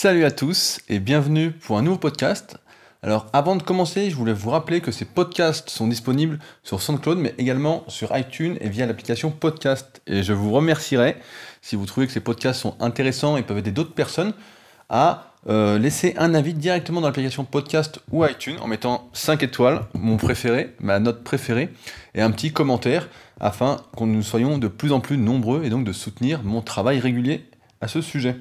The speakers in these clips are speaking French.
Salut à tous et bienvenue pour un nouveau podcast. Alors avant de commencer, je voulais vous rappeler que ces podcasts sont disponibles sur SoundCloud mais également sur iTunes et via l'application Podcast. Et je vous remercierai si vous trouvez que ces podcasts sont intéressants et peuvent aider d'autres personnes à euh, laisser un avis directement dans l'application Podcast ou iTunes en mettant 5 étoiles, mon préféré, ma note préférée, et un petit commentaire afin que nous soyons de plus en plus nombreux et donc de soutenir mon travail régulier à ce sujet.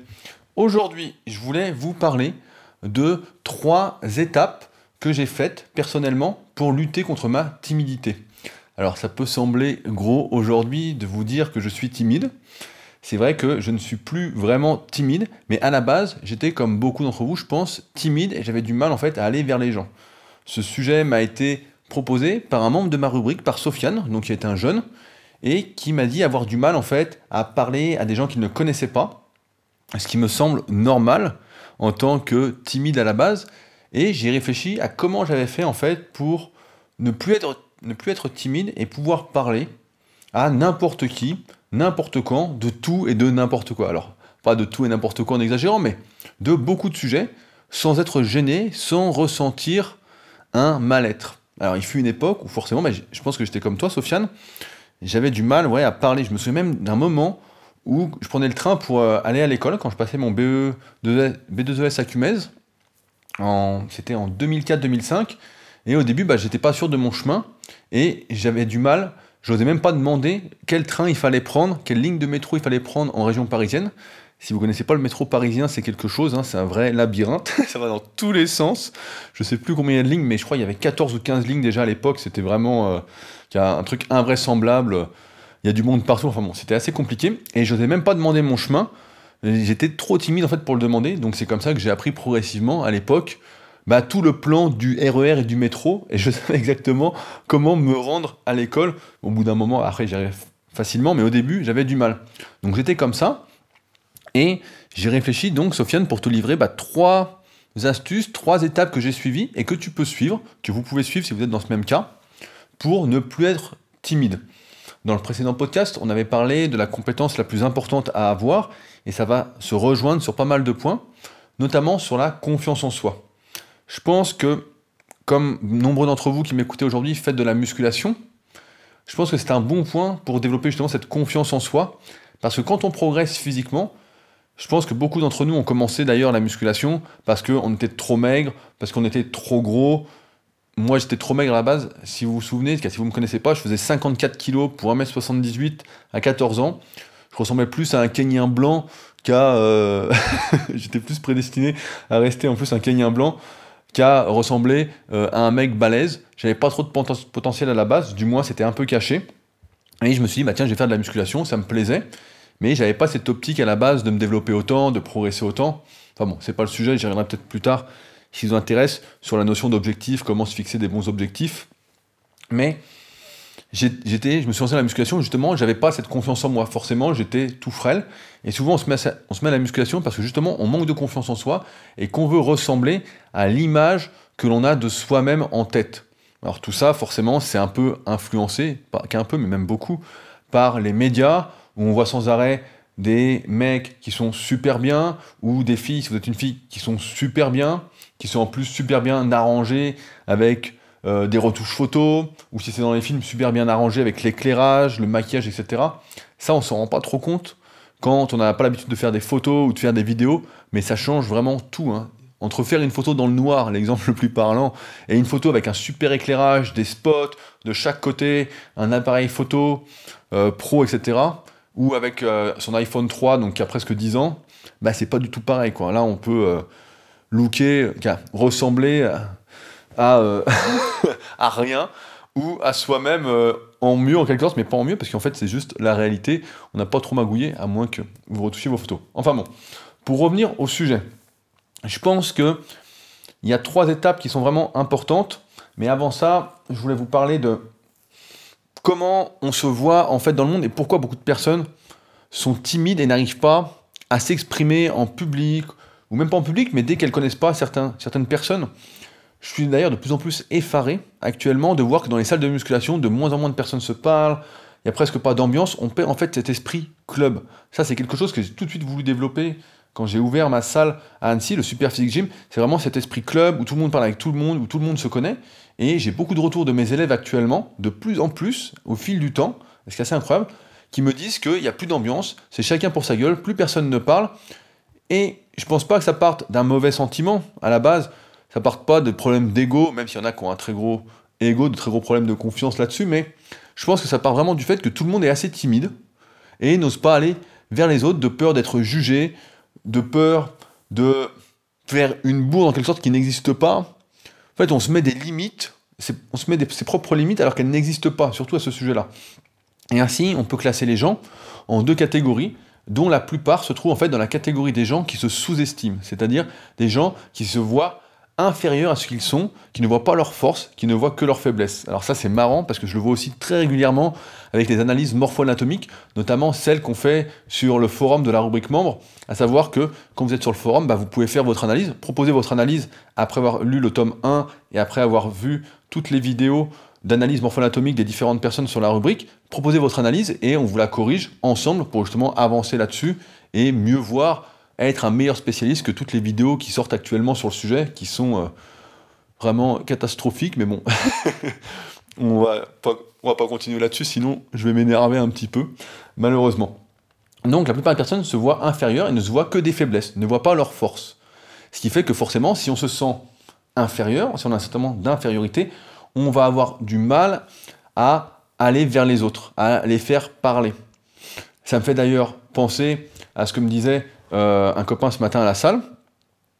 Aujourd'hui, je voulais vous parler de trois étapes que j'ai faites personnellement pour lutter contre ma timidité. Alors ça peut sembler gros aujourd'hui de vous dire que je suis timide. C'est vrai que je ne suis plus vraiment timide, mais à la base, j'étais comme beaucoup d'entre vous, je pense, timide et j'avais du mal en fait à aller vers les gens. Ce sujet m'a été proposé par un membre de ma rubrique, par Sofiane, donc qui est un jeune, et qui m'a dit avoir du mal en fait à parler à des gens qu'il ne connaissait pas ce qui me semble normal en tant que timide à la base. Et j'ai réfléchi à comment j'avais fait en fait pour ne plus être, ne plus être timide et pouvoir parler à n'importe qui, n'importe quand, de tout et de n'importe quoi. Alors, pas de tout et n'importe quoi en exagérant, mais de beaucoup de sujets, sans être gêné, sans ressentir un mal-être. Alors, il fut une époque où forcément, mais je pense que j'étais comme toi, Sofiane, j'avais du mal ouais, à parler. Je me souviens même d'un moment où je prenais le train pour euh, aller à l'école quand je passais mon BE B2ES à Cumez. C'était en 2004-2005. Et au début, bah, j'étais pas sûr de mon chemin et j'avais du mal. Je n'osais même pas demander quel train il fallait prendre, quelle ligne de métro il fallait prendre en région parisienne. Si vous connaissez pas le métro parisien, c'est quelque chose, hein, c'est un vrai labyrinthe, ça va dans tous les sens. Je sais plus combien il y a de lignes, mais je crois qu'il y avait 14 ou 15 lignes déjà à l'époque, c'était vraiment euh, un truc invraisemblable il y a du monde partout, enfin bon, c'était assez compliqué, et je n'osais même pas demander mon chemin, j'étais trop timide en fait pour le demander, donc c'est comme ça que j'ai appris progressivement à l'époque bah, tout le plan du RER e et du métro, et je savais exactement comment me rendre à l'école. Au bout d'un moment, après j'y facilement, mais au début j'avais du mal. Donc j'étais comme ça, et j'ai réfléchi donc, Sofiane, pour te livrer bah, trois astuces, trois étapes que j'ai suivies et que tu peux suivre, que vous pouvez suivre si vous êtes dans ce même cas, pour ne plus être timide. Dans le précédent podcast, on avait parlé de la compétence la plus importante à avoir, et ça va se rejoindre sur pas mal de points, notamment sur la confiance en soi. Je pense que, comme nombreux d'entre vous qui m'écoutez aujourd'hui faites de la musculation, je pense que c'est un bon point pour développer justement cette confiance en soi, parce que quand on progresse physiquement, je pense que beaucoup d'entre nous ont commencé d'ailleurs la musculation parce qu'on était trop maigre, parce qu'on était trop gros, moi j'étais trop maigre à la base. Si vous vous souvenez, si vous ne me connaissez pas, je faisais 54 kg pour 1m78 à 14 ans. Je ressemblais plus à un Kenyan blanc qu'à. Euh, j'étais plus prédestiné à rester en plus un Kenyan blanc qu'à ressembler euh, à un mec balèze. J'avais pas trop de potentiel à la base, du moins c'était un peu caché. Et je me suis dit, bah tiens, je vais faire de la musculation, ça me plaisait. Mais j'avais pas cette optique à la base de me développer autant, de progresser autant. Enfin bon, c'est pas le sujet, j'y reviendrai peut-être plus tard s'ils vous intéresse sur la notion d'objectif, comment se fixer des bons objectifs. Mais j'étais, je me suis lancé à la musculation, justement, j'avais pas cette confiance en moi. Forcément, j'étais tout frêle. Et souvent, on se, met à, on se met à la musculation parce que justement, on manque de confiance en soi et qu'on veut ressembler à l'image que l'on a de soi-même en tête. Alors tout ça, forcément, c'est un peu influencé, pas qu'un peu, mais même beaucoup, par les médias, où on voit sans arrêt des mecs qui sont super bien, ou des filles, si vous êtes une fille, qui sont super bien, qui sont en plus super bien arrangés avec euh, des retouches photos, ou si c'est dans les films super bien arrangé avec l'éclairage, le maquillage, etc. Ça, on s'en rend pas trop compte quand on n'a pas l'habitude de faire des photos ou de faire des vidéos, mais ça change vraiment tout. Hein. Entre faire une photo dans le noir, l'exemple le plus parlant, et une photo avec un super éclairage, des spots de chaque côté, un appareil photo euh, pro, etc., ou avec euh, son iPhone 3, donc qui a presque 10 ans, bah c'est pas du tout pareil. Quoi. Là, on peut looker, ressembler à, euh, à rien ou à soi-même euh, en mieux en quelque sorte, mais pas en mieux parce qu'en fait c'est juste la réalité. On n'a pas trop magouillé à moins que vous retouchiez vos photos. Enfin bon, pour revenir au sujet, je pense que il y a trois étapes qui sont vraiment importantes, mais avant ça, je voulais vous parler de comment on se voit en fait dans le monde et pourquoi beaucoup de personnes sont timides et n'arrivent pas à s'exprimer en public ou même pas en public, mais dès qu'elles connaissent pas certains, certaines personnes. Je suis d'ailleurs de plus en plus effaré actuellement de voir que dans les salles de musculation, de moins en moins de personnes se parlent, il n'y a presque pas d'ambiance, on perd en fait cet esprit club. Ça, c'est quelque chose que j'ai tout de suite voulu développer quand j'ai ouvert ma salle à Annecy, le Super Physique Gym, c'est vraiment cet esprit club où tout le monde parle avec tout le monde, où tout le monde se connaît. Et j'ai beaucoup de retours de mes élèves actuellement, de plus en plus, au fil du temps, c'est assez incroyable, qui me disent qu'il n'y a plus d'ambiance, c'est chacun pour sa gueule, plus personne ne parle. Et je pense pas que ça parte d'un mauvais sentiment à la base, ça parte pas de problèmes d'ego, même s'il y en a qui ont un très gros ego, de très gros problèmes de confiance là-dessus, mais je pense que ça part vraiment du fait que tout le monde est assez timide et n'ose pas aller vers les autres de peur d'être jugé, de peur de faire une bourde en quelque sorte qui n'existe pas. En fait, on se met des limites, on se met ses propres limites alors qu'elles n'existent pas, surtout à ce sujet-là. Et ainsi, on peut classer les gens en deux catégories, dont la plupart se trouvent en fait dans la catégorie des gens qui se sous-estiment, c'est-à-dire des gens qui se voient inférieurs à ce qu'ils sont, qui ne voient pas leur force, qui ne voient que leur faiblesse. Alors ça c'est marrant parce que je le vois aussi très régulièrement avec les analyses morpho-anatomiques, notamment celles qu'on fait sur le forum de la rubrique membre, à savoir que quand vous êtes sur le forum, bah, vous pouvez faire votre analyse, proposer votre analyse après avoir lu le tome 1 et après avoir vu toutes les vidéos d'analyse morpho-anatomique des différentes personnes sur la rubrique, proposez votre analyse et on vous la corrige ensemble pour justement avancer là-dessus et mieux voir être un meilleur spécialiste que toutes les vidéos qui sortent actuellement sur le sujet, qui sont euh, vraiment catastrophiques, mais bon, on va on va pas continuer là-dessus, sinon je vais m'énerver un petit peu, malheureusement. Donc la plupart des personnes se voient inférieures et ne se voient que des faiblesses, ne voient pas leurs forces. Ce qui fait que forcément, si on se sent inférieur, si on a un nombre d'infériorité, on va avoir du mal à aller vers les autres, à les faire parler. Ça me fait d'ailleurs penser à ce que me disait euh, un copain ce matin à la salle,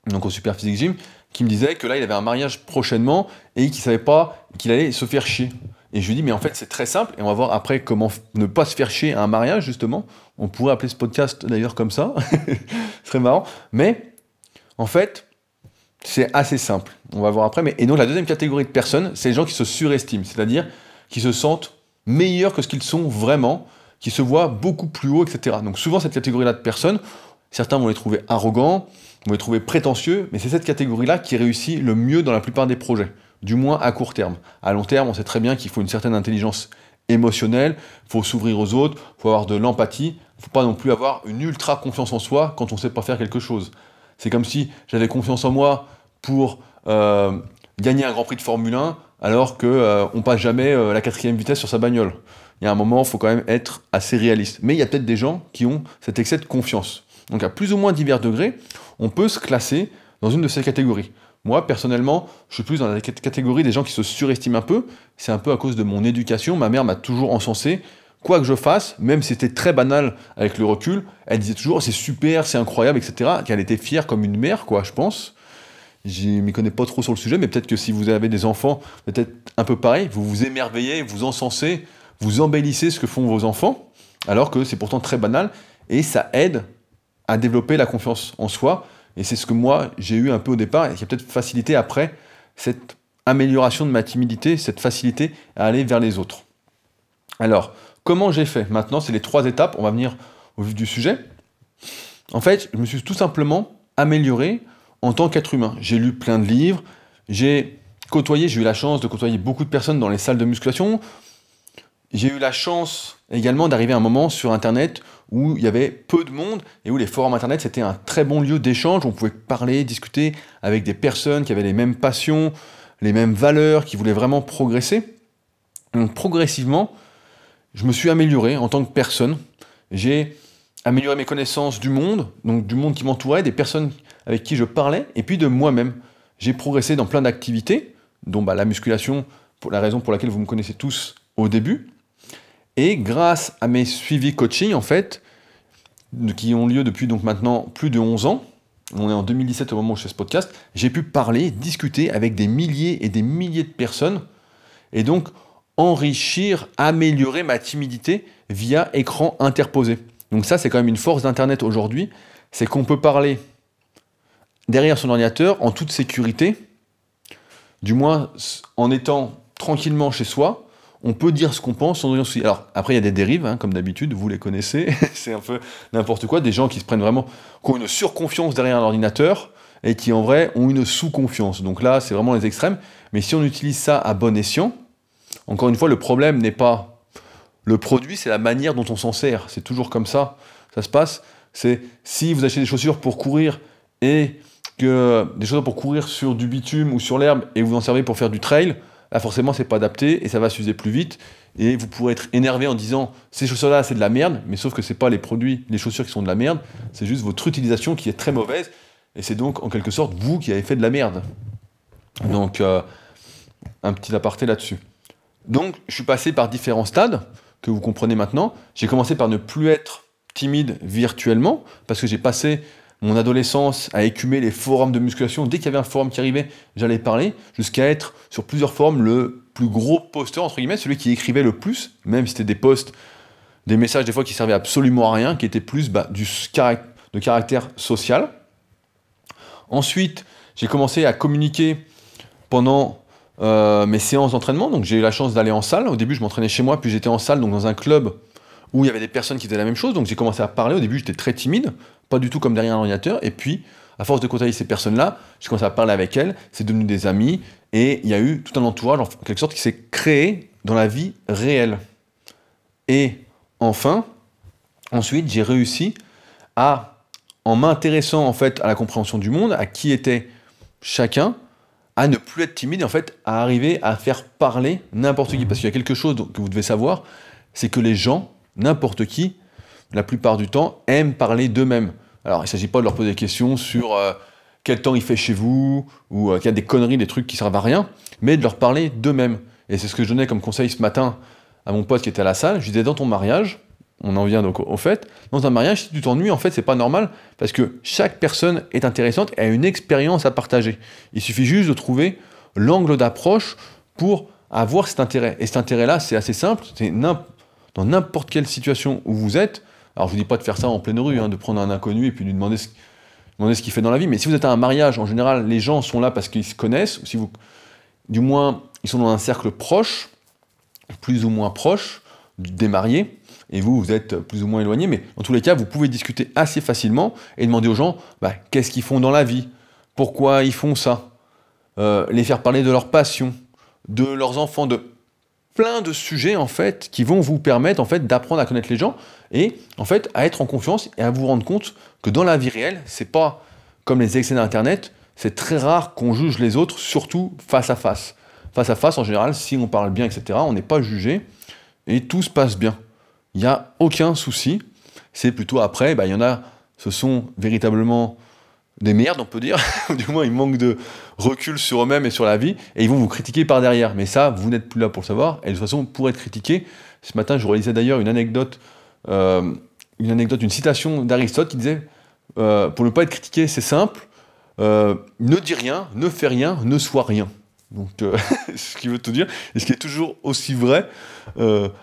donc au Super Physique Gym, qui me disait que là il avait un mariage prochainement et qu'il savait pas qu'il allait se faire chier. Et je lui dis mais en fait c'est très simple et on va voir après comment ne pas se faire chier à un mariage justement. On pourrait appeler ce podcast d'ailleurs comme ça, ce serait marrant. Mais en fait c'est assez simple. On va voir après. Mais et donc la deuxième catégorie de personnes, c'est les gens qui se surestiment, c'est-à-dire qui se sentent meilleurs que ce qu'ils sont vraiment, qui se voient beaucoup plus haut, etc. Donc souvent cette catégorie-là de personnes, Certains vont les trouver arrogants, vont les trouver prétentieux, mais c'est cette catégorie-là qui réussit le mieux dans la plupart des projets, du moins à court terme. À long terme, on sait très bien qu'il faut une certaine intelligence émotionnelle, il faut s'ouvrir aux autres, faut avoir de l'empathie, il faut pas non plus avoir une ultra confiance en soi quand on sait pas faire quelque chose. C'est comme si j'avais confiance en moi pour euh, gagner un Grand Prix de Formule 1 alors qu'on euh, ne passe jamais euh, la quatrième vitesse sur sa bagnole. Il y a un moment, il faut quand même être assez réaliste. Mais il y a peut-être des gens qui ont cet excès de confiance. Donc à plus ou moins divers degrés, on peut se classer dans une de ces catégories. Moi, personnellement, je suis plus dans la catégorie des gens qui se surestiment un peu. C'est un peu à cause de mon éducation. Ma mère m'a toujours encensé. Quoi que je fasse, même si c'était très banal avec le recul, elle disait toujours c'est super, c'est incroyable, etc. Qu'elle était fière comme une mère, quoi, je pense. Je m'y connais pas trop sur le sujet, mais peut-être que si vous avez des enfants, peut-être un peu pareil, vous vous émerveillez, vous encensez, vous embellissez ce que font vos enfants, alors que c'est pourtant très banal, et ça aide à développer la confiance en soi. Et c'est ce que moi, j'ai eu un peu au départ, et qui a peut-être facilité après cette amélioration de ma timidité, cette facilité à aller vers les autres. Alors, comment j'ai fait Maintenant, c'est les trois étapes. On va venir au vif du sujet. En fait, je me suis tout simplement amélioré en tant qu'être humain. J'ai lu plein de livres, j'ai côtoyé, j'ai eu la chance de côtoyer beaucoup de personnes dans les salles de musculation. J'ai eu la chance également d'arriver à un moment sur Internet où il y avait peu de monde et où les forums Internet c'était un très bon lieu d'échange. On pouvait parler, discuter avec des personnes qui avaient les mêmes passions, les mêmes valeurs, qui voulaient vraiment progresser. Donc progressivement, je me suis amélioré en tant que personne. J'ai amélioré mes connaissances du monde, donc du monde qui m'entourait, des personnes avec qui je parlais, et puis de moi-même. J'ai progressé dans plein d'activités, dont bah, la musculation, pour la raison pour laquelle vous me connaissez tous au début, et grâce à mes suivis coaching, en fait, qui ont lieu depuis donc maintenant plus de 11 ans, on est en 2017 au moment où je fais ce podcast, j'ai pu parler, discuter avec des milliers et des milliers de personnes, et donc enrichir, améliorer ma timidité via écran interposé. Donc ça, c'est quand même une force d'Internet aujourd'hui, c'est qu'on peut parler derrière son ordinateur en toute sécurité, du moins en étant tranquillement chez soi, on peut dire ce qu'on pense sans rien souci. Alors, après, il y a des dérives, hein, comme d'habitude, vous les connaissez, c'est un peu n'importe quoi, des gens qui se prennent vraiment, qui ont une surconfiance derrière un ordinateur, et qui en vrai ont une sous-confiance. Donc là, c'est vraiment les extrêmes. Mais si on utilise ça à bon escient, encore une fois, le problème n'est pas le produit, c'est la manière dont on s'en sert. C'est toujours comme ça, ça se passe. C'est si vous achetez des chaussures pour courir et que des chaussures pour courir sur du bitume ou sur l'herbe et vous en servez pour faire du trail, là forcément c'est pas adapté et ça va s'user plus vite et vous pourrez être énervé en disant ces chaussures-là c'est de la merde, mais sauf que c'est pas les produits, les chaussures qui sont de la merde, c'est juste votre utilisation qui est très mauvaise et c'est donc en quelque sorte vous qui avez fait de la merde. Donc euh, un petit aparté là-dessus. Donc je suis passé par différents stades que vous comprenez maintenant. J'ai commencé par ne plus être timide virtuellement parce que j'ai passé mon adolescence à écumer les forums de musculation. Dès qu'il y avait un forum qui arrivait, j'allais parler, jusqu'à être sur plusieurs forums le plus gros posteur, entre guillemets, celui qui écrivait le plus, même si c'était des posts, des messages des fois qui servaient absolument à rien, qui étaient plus bah, du de caractère social. Ensuite, j'ai commencé à communiquer pendant euh, mes séances d'entraînement. Donc j'ai eu la chance d'aller en salle. Au début, je m'entraînais chez moi, puis j'étais en salle, donc dans un club où il y avait des personnes qui faisaient la même chose. Donc j'ai commencé à parler. Au début, j'étais très timide, pas du tout comme derrière un ordinateur. Et puis, à force de côtoyer ces personnes-là, j'ai commencé à parler avec elles. C'est devenu des amis. Et il y a eu tout un entourage, en quelque sorte, qui s'est créé dans la vie réelle. Et enfin, ensuite, j'ai réussi à, en m'intéressant en fait à la compréhension du monde, à qui était chacun, à ne plus être timide en fait à arriver à faire parler n'importe qui. Parce qu'il y a quelque chose que vous devez savoir, c'est que les gens n'importe qui, la plupart du temps, aiment parler d'eux-mêmes. Alors, il ne s'agit pas de leur poser des questions sur euh, quel temps il fait chez vous, ou euh, qu'il y a des conneries, des trucs qui servent à rien, mais de leur parler d'eux-mêmes. Et c'est ce que je donnais comme conseil ce matin à mon pote qui était à la salle. Je disais, dans ton mariage, on en vient donc au fait, dans un mariage, si tu t'ennuies, en fait, c'est pas normal, parce que chaque personne est intéressante et a une expérience à partager. Il suffit juste de trouver l'angle d'approche pour avoir cet intérêt. Et cet intérêt-là, c'est assez simple, dans n'importe quelle situation où vous êtes, alors je vous dis pas de faire ça en pleine rue, hein, de prendre un inconnu et puis lui demander ce, demander ce qu'il fait dans la vie, mais si vous êtes à un mariage, en général, les gens sont là parce qu'ils se connaissent, ou si vous, du moins, ils sont dans un cercle proche, plus ou moins proche des mariés, et vous, vous êtes plus ou moins éloigné, mais dans tous les cas, vous pouvez discuter assez facilement et demander aux gens bah, qu'est-ce qu'ils font dans la vie, pourquoi ils font ça, euh, les faire parler de leur passion, de leurs enfants, de plein de sujets en fait qui vont vous permettre en fait d'apprendre à connaître les gens et en fait à être en confiance et à vous rendre compte que dans la vie réelle, c'est pas comme les excès d'internet, c'est très rare qu'on juge les autres, surtout face à face. Face à face, en général, si on parle bien, etc., on n'est pas jugé et tout se passe bien. Il n'y a aucun souci. C'est plutôt après, bah, il y en a, ce sont véritablement des merdes, on peut dire, du moins ils manquent de recul sur eux-mêmes et sur la vie, et ils vont vous critiquer par derrière. Mais ça, vous n'êtes plus là pour le savoir, et de toute façon, pour être critiqué, ce matin, je réalisais d'ailleurs une anecdote, euh, une citation d'Aristote qui disait, euh, pour ne pas être critiqué, c'est simple, euh, ne dis rien, ne fais rien, ne sois rien. Donc, ce qui veut tout dire, et ce qui est toujours aussi vrai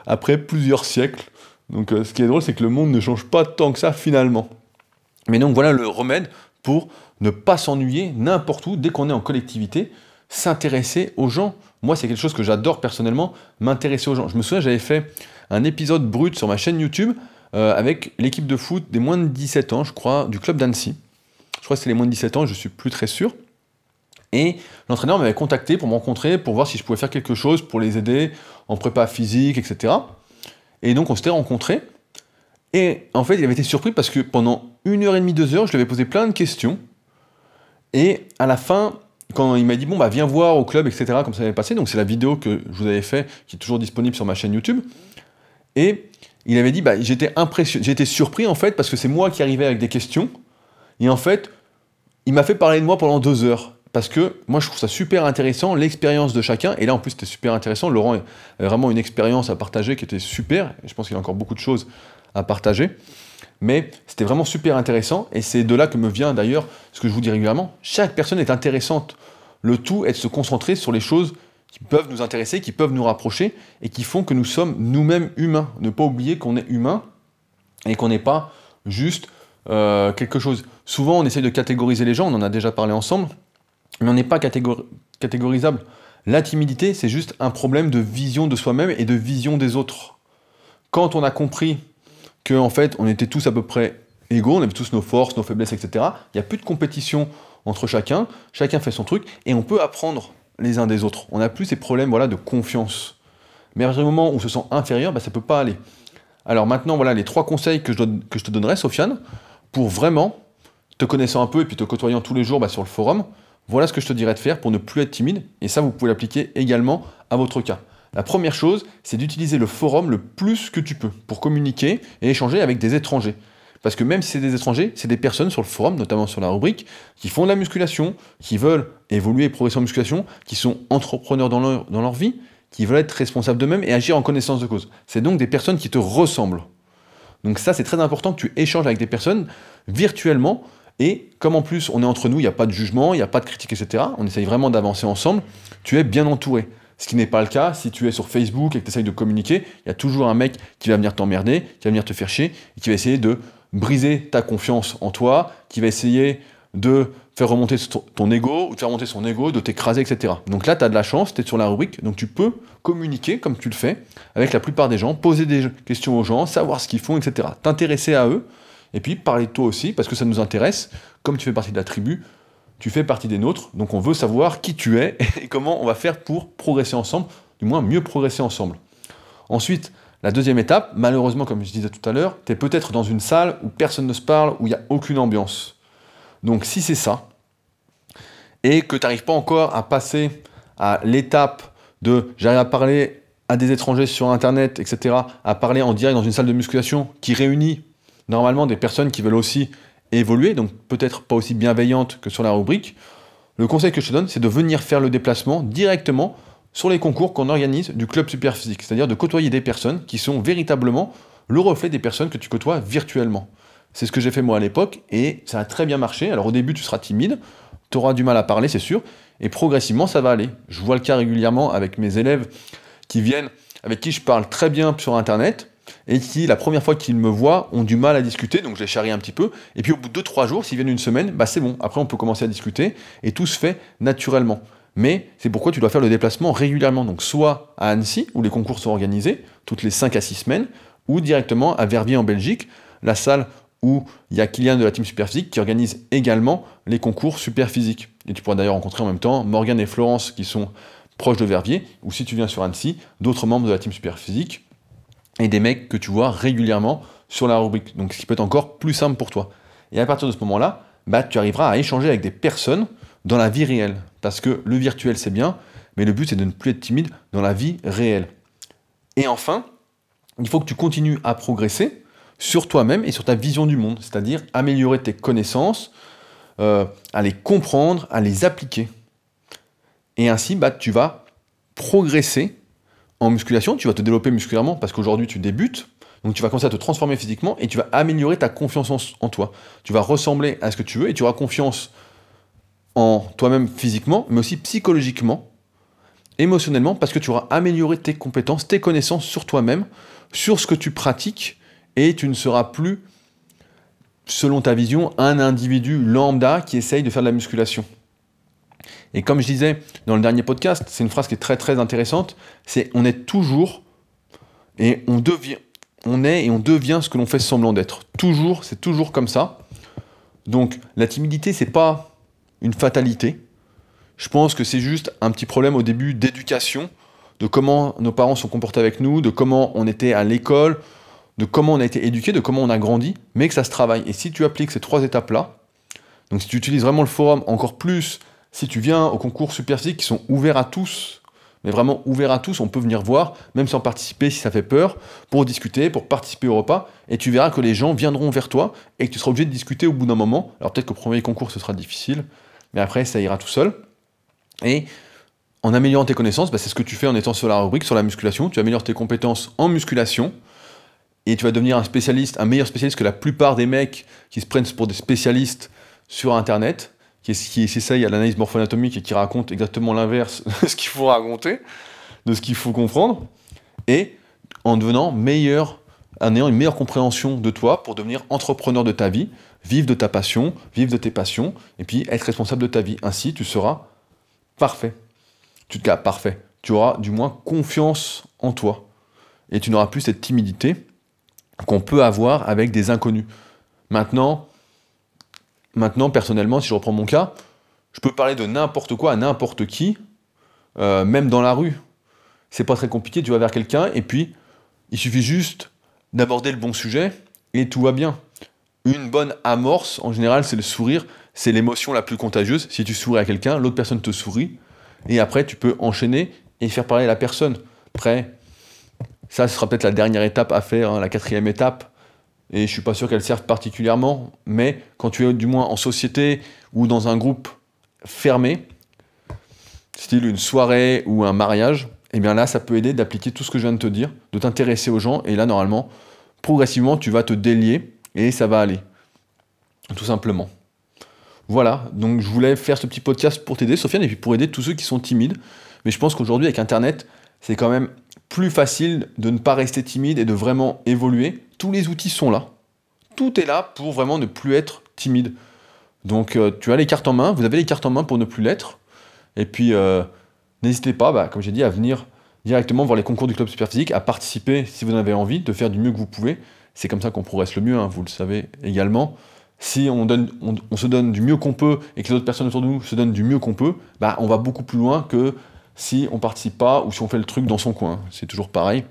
après plusieurs siècles. Donc, ce qui est drôle, c'est que le monde ne change pas tant que ça finalement. Mais donc voilà le remède pour ne pas s'ennuyer n'importe où, dès qu'on est en collectivité, s'intéresser aux gens. Moi, c'est quelque chose que j'adore personnellement, m'intéresser aux gens. Je me souviens, j'avais fait un épisode brut sur ma chaîne YouTube euh, avec l'équipe de foot des moins de 17 ans, je crois, du club d'Annecy. Je crois que c'est les moins de 17 ans, je suis plus très sûr. Et l'entraîneur m'avait contacté pour me rencontrer, pour voir si je pouvais faire quelque chose pour les aider en prépa physique, etc. Et donc on s'était rencontrés. Et en fait, il avait été surpris parce que pendant une heure et demie, deux heures, je lui avais posé plein de questions. Et à la fin, quand il m'a dit, bon, bah, viens voir au club, etc., comme ça avait passé, donc c'est la vidéo que je vous avais fait, qui est toujours disponible sur ma chaîne YouTube. Et il avait dit, bah, j'étais j'étais surpris en fait, parce que c'est moi qui arrivais avec des questions. Et en fait, il m'a fait parler de moi pendant deux heures. Parce que moi, je trouve ça super intéressant, l'expérience de chacun. Et là, en plus, c'était super intéressant. Laurent avait vraiment une expérience à partager qui était super. Je pense qu'il a encore beaucoup de choses à partager. Mais c'était vraiment super intéressant et c'est de là que me vient d'ailleurs ce que je vous dis régulièrement. Chaque personne est intéressante. Le tout est de se concentrer sur les choses qui peuvent nous intéresser, qui peuvent nous rapprocher et qui font que nous sommes nous-mêmes humains. Ne pas oublier qu'on est humain et qu'on n'est pas juste euh, quelque chose. Souvent, on essaye de catégoriser les gens, on en a déjà parlé ensemble, mais on n'est pas catégorisable. La timidité, c'est juste un problème de vision de soi-même et de vision des autres. Quand on a compris que en fait, on était tous à peu près égaux, on avait tous nos forces, nos faiblesses, etc. Il n'y a plus de compétition entre chacun, chacun fait son truc, et on peut apprendre les uns des autres. On n'a plus ces problèmes voilà, de confiance. Mais à partir du moment où on se sent inférieur, bah, ça ne peut pas aller. Alors maintenant, voilà les trois conseils que je, te donnerai, Sofiane, pour vraiment, te connaissant un peu et puis te côtoyant tous les jours bah, sur le forum, voilà ce que je te dirais de faire pour ne plus être timide. Et ça, vous pouvez l'appliquer également à votre cas. La première chose, c'est d'utiliser le forum le plus que tu peux pour communiquer et échanger avec des étrangers. Parce que même si c'est des étrangers, c'est des personnes sur le forum, notamment sur la rubrique, qui font de la musculation, qui veulent évoluer et progresser en musculation, qui sont entrepreneurs dans leur, dans leur vie, qui veulent être responsables d'eux-mêmes et agir en connaissance de cause. C'est donc des personnes qui te ressemblent. Donc ça, c'est très important que tu échanges avec des personnes virtuellement. Et comme en plus on est entre nous, il n'y a pas de jugement, il n'y a pas de critique, etc., on essaye vraiment d'avancer ensemble, tu es bien entouré. Ce qui n'est pas le cas si tu es sur Facebook et que tu essayes de communiquer, il y a toujours un mec qui va venir t'emmerder, qui va venir te faire chier, qui va essayer de briser ta confiance en toi, qui va essayer de faire remonter ton ego, ou de faire remonter son ego, de t'écraser, etc. Donc là, tu as de la chance, tu es sur la rubrique, donc tu peux communiquer comme tu le fais avec la plupart des gens, poser des questions aux gens, savoir ce qu'ils font, etc. T'intéresser à eux, et puis parler de toi aussi, parce que ça nous intéresse, comme tu fais partie de la tribu, tu fais partie des nôtres, donc on veut savoir qui tu es et comment on va faire pour progresser ensemble, du moins mieux progresser ensemble. Ensuite, la deuxième étape, malheureusement, comme je disais tout à l'heure, tu es peut-être dans une salle où personne ne se parle, où il n'y a aucune ambiance. Donc si c'est ça, et que tu n'arrives pas encore à passer à l'étape de j'arrive à parler à des étrangers sur Internet, etc., à parler en direct dans une salle de musculation qui réunit normalement des personnes qui veulent aussi évoluer, donc peut-être pas aussi bienveillantes que sur la rubrique, le conseil que je te donne, c'est de venir faire le déplacement directement sur les concours qu'on organise du club Superphysique, c'est-à-dire de côtoyer des personnes qui sont véritablement le reflet des personnes que tu côtoies virtuellement. C'est ce que j'ai fait moi à l'époque et ça a très bien marché. Alors au début, tu seras timide, tu auras du mal à parler, c'est sûr, et progressivement, ça va aller. Je vois le cas régulièrement avec mes élèves qui viennent, avec qui je parle très bien sur Internet, et qui, la première fois qu'ils me voient, ont du mal à discuter, donc je les charrie un petit peu, et puis au bout de 2-3 jours, s'ils viennent une semaine, bah c'est bon, après on peut commencer à discuter, et tout se fait naturellement. Mais c'est pourquoi tu dois faire le déplacement régulièrement, donc soit à Annecy, où les concours sont organisés, toutes les 5 à 6 semaines, ou directement à Verviers en Belgique, la salle où il y a Kylian de la team Superphysique qui organise également les concours Superphysique. Et tu pourras d'ailleurs rencontrer en même temps Morgan et Florence qui sont proches de Verviers, ou si tu viens sur Annecy, d'autres membres de la team Superphysique et des mecs que tu vois régulièrement sur la rubrique. Donc ce qui peut être encore plus simple pour toi. Et à partir de ce moment-là, bah, tu arriveras à échanger avec des personnes dans la vie réelle. Parce que le virtuel, c'est bien, mais le but, c'est de ne plus être timide dans la vie réelle. Et enfin, il faut que tu continues à progresser sur toi-même et sur ta vision du monde, c'est-à-dire améliorer tes connaissances, euh, à les comprendre, à les appliquer. Et ainsi, bah, tu vas progresser en musculation, tu vas te développer musculairement parce qu'aujourd'hui tu débutes, donc tu vas commencer à te transformer physiquement et tu vas améliorer ta confiance en, toi. Tu vas ressembler à ce que tu veux et tu auras confiance en toi-même physiquement, mais aussi psychologiquement, émotionnellement, parce que tu auras amélioré tes compétences, tes connaissances sur toi-même, sur ce que tu pratiques, et tu ne seras plus, selon ta vision, un individu lambda qui essaye de faire de la musculation. Et comme je disais dans le dernier podcast, c'est une phrase qui est très très intéressante, c'est on est toujours et on devient on est et on devient ce que l'on fait semblant d'être. Toujours, c'est toujours comme ça. Donc la timidité, c'est pas une fatalité. Je pense que c'est juste un petit problème au début d'éducation, de comment nos parents sont comportés avec nous, de comment on était à l'école, de comment on a été éduqué, de comment on a grandi, mais que ça se travaille. Et si tu appliques ces trois étapes-là, donc si tu utilises vraiment le forum encore plus si tu viens au concours Super Physique qui sont ouverts à tous, mais vraiment ouverts à tous, on peut venir voir, même sans participer si ça fait peur, pour discuter, pour participer au repas, et tu verras que les gens viendront vers toi et que tu seras obligé de discuter au bout d'un moment. Alors peut-être qu'au premier concours ce sera difficile, mais après ça ira tout seul. Et en améliorant tes connaissances, bah, c'est ce que tu fais en étant sur la rubrique, sur la musculation, tu améliores tes compétences en musculation, et tu vas devenir un spécialiste, un meilleur spécialiste que la plupart des mecs qui se prennent pour des spécialistes sur Internet qui, qui s'essaye à l'analyse morpho-anatomique et qui raconte exactement l'inverse de ce qu'il faut raconter, de ce qu'il faut comprendre, et en devenant meilleur, en ayant une meilleure compréhension de toi pour devenir entrepreneur de ta vie, vivre de ta passion, vivre de tes passions, et puis être responsable de ta vie. Ainsi, tu seras parfait. Tu te cas parfait. Tu auras du moins confiance en toi. Et tu n'auras plus cette timidité qu'on peut avoir avec des inconnus. Maintenant, Maintenant, personnellement, si je reprends mon cas, je peux parler de n'importe quoi à n'importe qui, euh, même dans la rue. C'est pas très compliqué, tu vas vers quelqu'un et puis il suffit juste d'aborder le bon sujet et tout va bien. une bonne amorce, en général, c'est le sourire, c'est l'émotion la plus contagieuse. Si tu souris à quelqu'un, l'autre personne te sourit, et après, tu peux enchaîner et faire parler la personne. Après, ça, ce sera peut-être la dernière étape à faire, hein, la quatrième étape, et je suis pas sûr qu'elle serve particulièrement, mais quand tu es du moins en société ou dans un groupe fermé, style une soirée ou un mariage, et eh bien là, ça peut aider d'appliquer tout ce que je viens de te dire, de t'intéresser aux gens, et là, normalement, progressivement, tu vas te délier et ça va aller. Tout simplement. Voilà, donc je voulais faire ce petit podcast pour t'aider, Sofiane, et puis pour aider tous ceux qui sont timides. Mais je pense qu'aujourd'hui, avec Internet, c'est quand même plus facile de ne pas rester timide et de vraiment évoluer. Tous les outils sont là. Tout est là pour vraiment ne plus être timide. Donc euh, tu as les cartes en main, vous avez les cartes en main pour ne plus l'être. Et puis euh, n'hésitez pas, bah, comme j'ai dit, à venir directement voir les concours du club Superphysique, à participer si vous en avez envie, de faire du mieux que vous pouvez. C'est comme ça qu'on progresse le mieux, hein, vous le savez également si on, on, se donne du mieux qu'on peut et que les autres personnes autour de nous se donnent du mieux qu'on peut, bah, on va beaucoup plus loin que si on participe pas ou si on fait le truc dans son coin. C'est toujours pareil.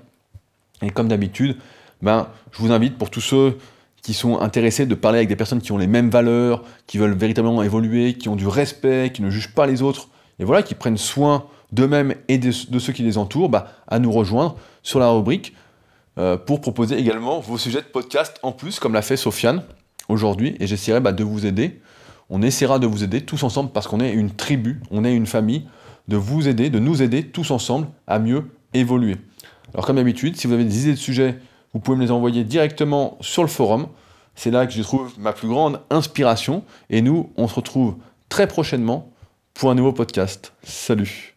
Et comme d'habitude, ben, je vous invite pour tous ceux qui sont intéressés de parler avec des personnes qui ont les mêmes valeurs, qui veulent véritablement évoluer, qui ont du respect, qui ne jugent pas les autres, et voilà, qui prennent soin d'eux-mêmes et de, ceux qui les entourent, bah, à nous rejoindre sur la rubrique euh, pour proposer également vos sujets de podcast en plus, comme l'a fait Sofiane aujourd'hui et j'essaierai bah, de vous aider. On essaiera de vous aider tous ensemble parce qu'on est une tribu, on est une famille, de vous aider, de nous aider tous ensemble à mieux évoluer. Alors comme d'habitude, si vous avez des idées de sujets, vous pouvez me les envoyer directement sur le forum. C'est là que je trouve ma plus grande inspiration. Et nous, on se retrouve très prochainement pour un nouveau podcast. Salut